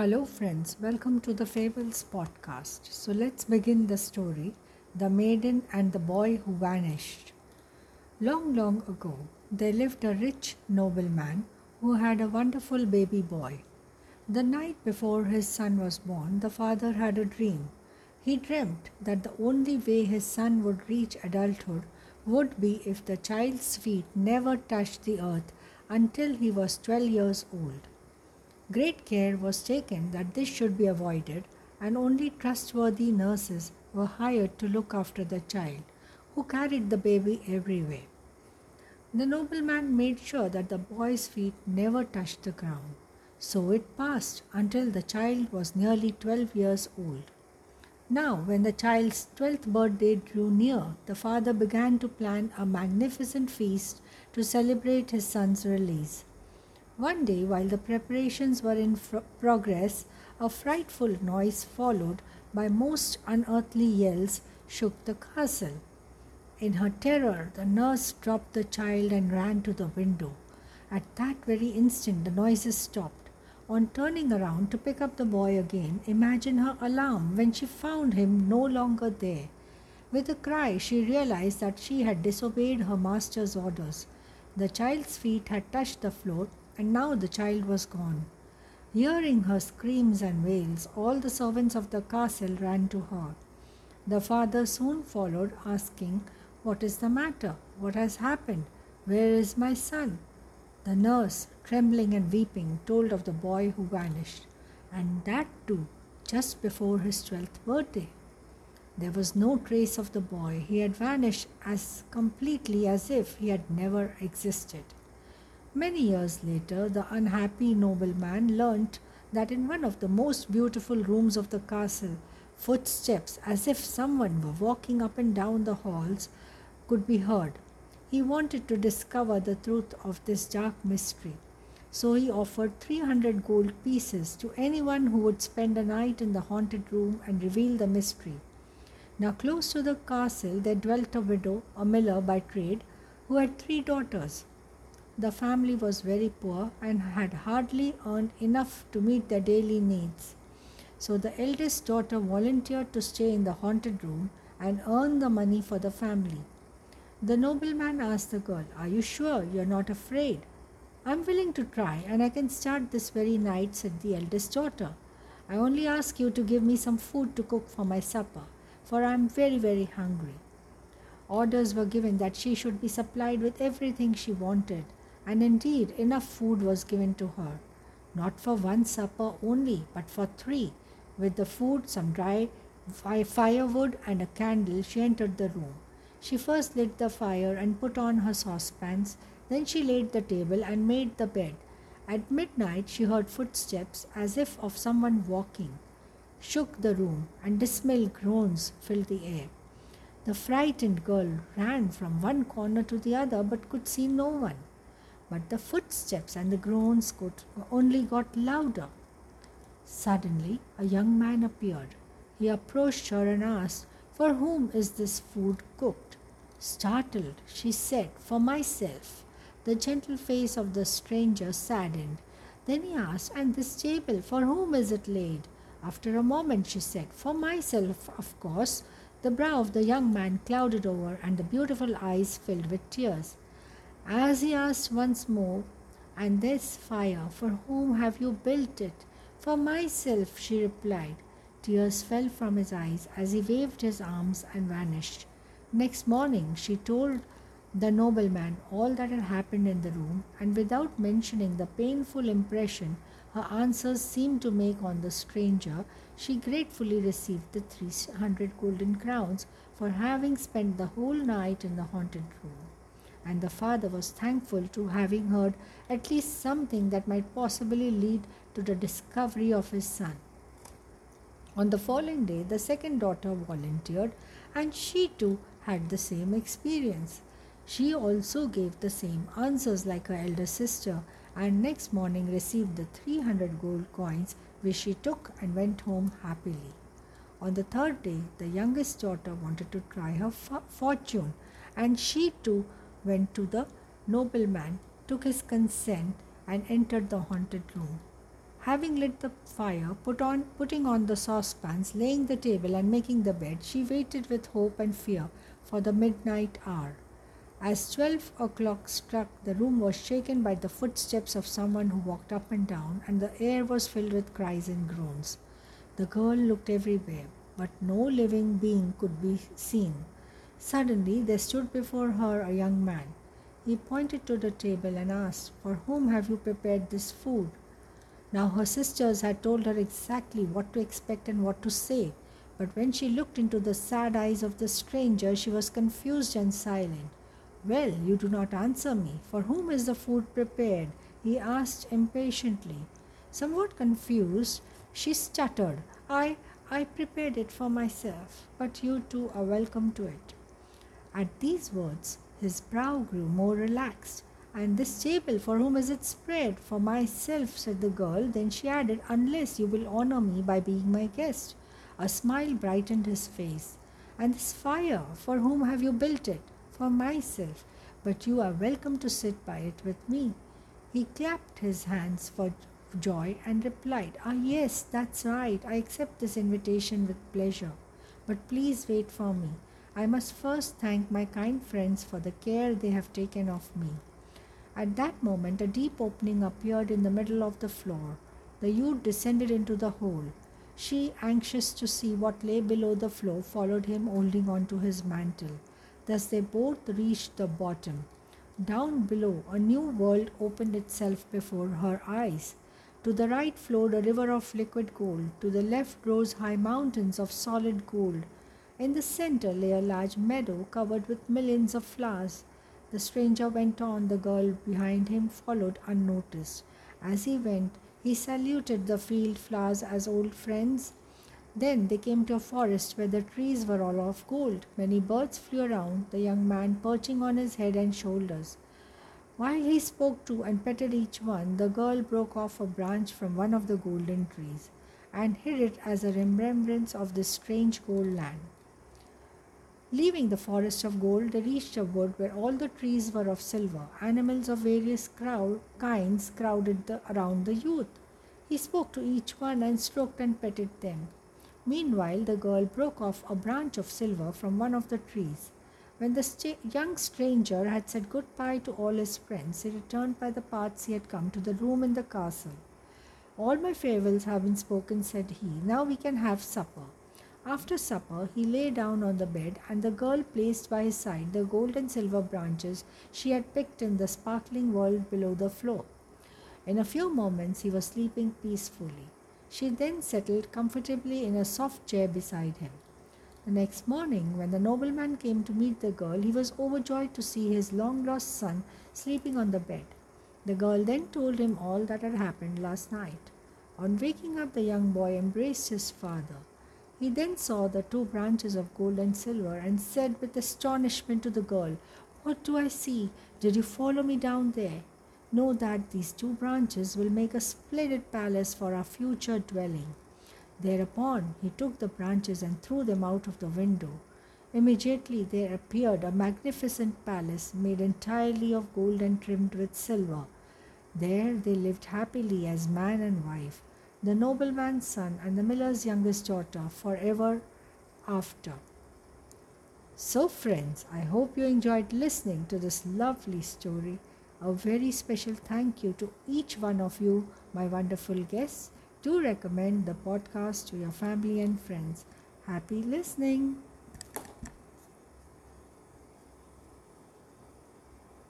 Hello, friends. Welcome to the Fables podcast. So, let's begin the story The Maiden and the Boy Who Vanished. Long, long ago, there lived a rich nobleman who had a wonderful baby boy. The night before his son was born, the father had a dream. He dreamt that the only way his son would reach adulthood would be if the child's feet never touched the earth until he was 12 years old. Great care was taken that this should be avoided, and only trustworthy nurses were hired to look after the child, who carried the baby everywhere. The nobleman made sure that the boy's feet never touched the ground. So it passed until the child was nearly 12 years old. Now, when the child's 12th birthday drew near, the father began to plan a magnificent feast to celebrate his son's release. One day, while the preparations were in fr- progress, a frightful noise, followed by most unearthly yells, shook the castle. In her terror, the nurse dropped the child and ran to the window. At that very instant, the noises stopped. On turning around to pick up the boy again, imagine her alarm when she found him no longer there. With a cry, she realized that she had disobeyed her master's orders. The child's feet had touched the floor, and now the child was gone. Hearing her screams and wails, all the servants of the castle ran to her. The father soon followed, asking, What is the matter? What has happened? Where is my son? The nurse, trembling and weeping, told of the boy who vanished, and that too just before his twelfth birthday. There was no trace of the boy. He had vanished as completely as if he had never existed. Many years later, the unhappy nobleman learnt that in one of the most beautiful rooms of the castle, footsteps, as if someone were walking up and down the halls, could be heard. He wanted to discover the truth of this dark mystery. So he offered 300 gold pieces to anyone who would spend a night in the haunted room and reveal the mystery. Now, close to the castle, there dwelt a widow, a miller by trade, who had three daughters. The family was very poor and had hardly earned enough to meet their daily needs. So the eldest daughter volunteered to stay in the haunted room and earn the money for the family. The nobleman asked the girl, Are you sure you're not afraid? I'm willing to try, and I can start this very night, said the eldest daughter. I only ask you to give me some food to cook for my supper, for I'm very, very hungry. Orders were given that she should be supplied with everything she wanted, and indeed enough food was given to her, not for one supper only, but for three. With the food, some dry firewood, and a candle, she entered the room. She first lit the fire and put on her saucepans, then she laid the table and made the bed. At midnight, she heard footsteps as if of someone walking, shook the room, and dismal groans filled the air. The frightened girl ran from one corner to the other but could see no one. But the footsteps and the groans could, only got louder. Suddenly, a young man appeared. He approached her and asked, For whom is this food cooked? Startled, she said, For myself. The gentle face of the stranger saddened. Then he asked, And this table, for whom is it laid? After a moment, she said, For myself, of course. The brow of the young man clouded over, and the beautiful eyes filled with tears. As he asked once more, And this fire, for whom have you built it? For myself, she replied. Tears fell from his eyes as he waved his arms and vanished. Next morning, she told the nobleman all that had happened in the room, and without mentioning the painful impression her answers seemed to make on the stranger, she gratefully received the 300 golden crowns for having spent the whole night in the haunted room. And the father was thankful to having heard at least something that might possibly lead to the discovery of his son. On the following day, the second daughter volunteered, and she too had the same experience. She also gave the same answers like her elder sister, and next morning received the 300 gold coins, which she took and went home happily. On the third day, the youngest daughter wanted to try her fo- fortune, and she too went to the nobleman, took his consent, and entered the haunted room. Having lit the fire, put on, putting on the saucepans, laying the table, and making the bed, she waited with hope and fear for the midnight hour. As twelve o'clock struck, the room was shaken by the footsteps of someone who walked up and down, and the air was filled with cries and groans. The girl looked everywhere, but no living being could be seen. Suddenly, there stood before her a young man. He pointed to the table and asked, For whom have you prepared this food? Now her sisters had told her exactly what to expect and what to say, but when she looked into the sad eyes of the stranger, she was confused and silent. Well, you do not answer me. For whom is the food prepared? he asked impatiently. Somewhat confused, she stuttered, I, I prepared it for myself, but you too are welcome to it. At these words, his brow grew more relaxed. And this table, for whom is it spread? For myself, said the girl. Then she added, Unless you will honor me by being my guest. A smile brightened his face. And this fire, for whom have you built it? For myself. But you are welcome to sit by it with me. He clapped his hands for joy and replied, Ah, yes, that's right. I accept this invitation with pleasure. But please wait for me. I must first thank my kind friends for the care they have taken of me. At that moment, a deep opening appeared in the middle of the floor. The youth descended into the hole. She, anxious to see what lay below the floor, followed him, holding on to his mantle. Thus they both reached the bottom. Down below, a new world opened itself before her eyes. To the right flowed a river of liquid gold. To the left rose high mountains of solid gold. In the center lay a large meadow covered with millions of flowers. The stranger went on, the girl behind him followed unnoticed. As he went, he saluted the field flowers as old friends. Then they came to a forest where the trees were all of gold. Many birds flew around, the young man perching on his head and shoulders. While he spoke to and petted each one, the girl broke off a branch from one of the golden trees and hid it as a remembrance of this strange gold land. Leaving the forest of gold, they reached a wood where all the trees were of silver. Animals of various crowd, kinds crowded the, around the youth. He spoke to each one and stroked and petted them. Meanwhile, the girl broke off a branch of silver from one of the trees. When the st- young stranger had said goodbye to all his friends, he returned by the paths he had come to the room in the castle. All my farewells have been spoken, said he. Now we can have supper. After supper, he lay down on the bed, and the girl placed by his side the gold and silver branches she had picked in the sparkling world below the floor. In a few moments, he was sleeping peacefully. She then settled comfortably in a soft chair beside him. The next morning, when the nobleman came to meet the girl, he was overjoyed to see his long lost son sleeping on the bed. The girl then told him all that had happened last night. On waking up, the young boy embraced his father. He then saw the two branches of gold and silver and said with astonishment to the girl, What do I see? Did you follow me down there? Know that these two branches will make a splendid palace for our future dwelling. Thereupon he took the branches and threw them out of the window. Immediately there appeared a magnificent palace made entirely of gold and trimmed with silver. There they lived happily as man and wife the nobleman's son and the miller's youngest daughter forever after. So, friends, I hope you enjoyed listening to this lovely story. A very special thank you to each one of you, my wonderful guests. Do recommend the podcast to your family and friends. Happy listening!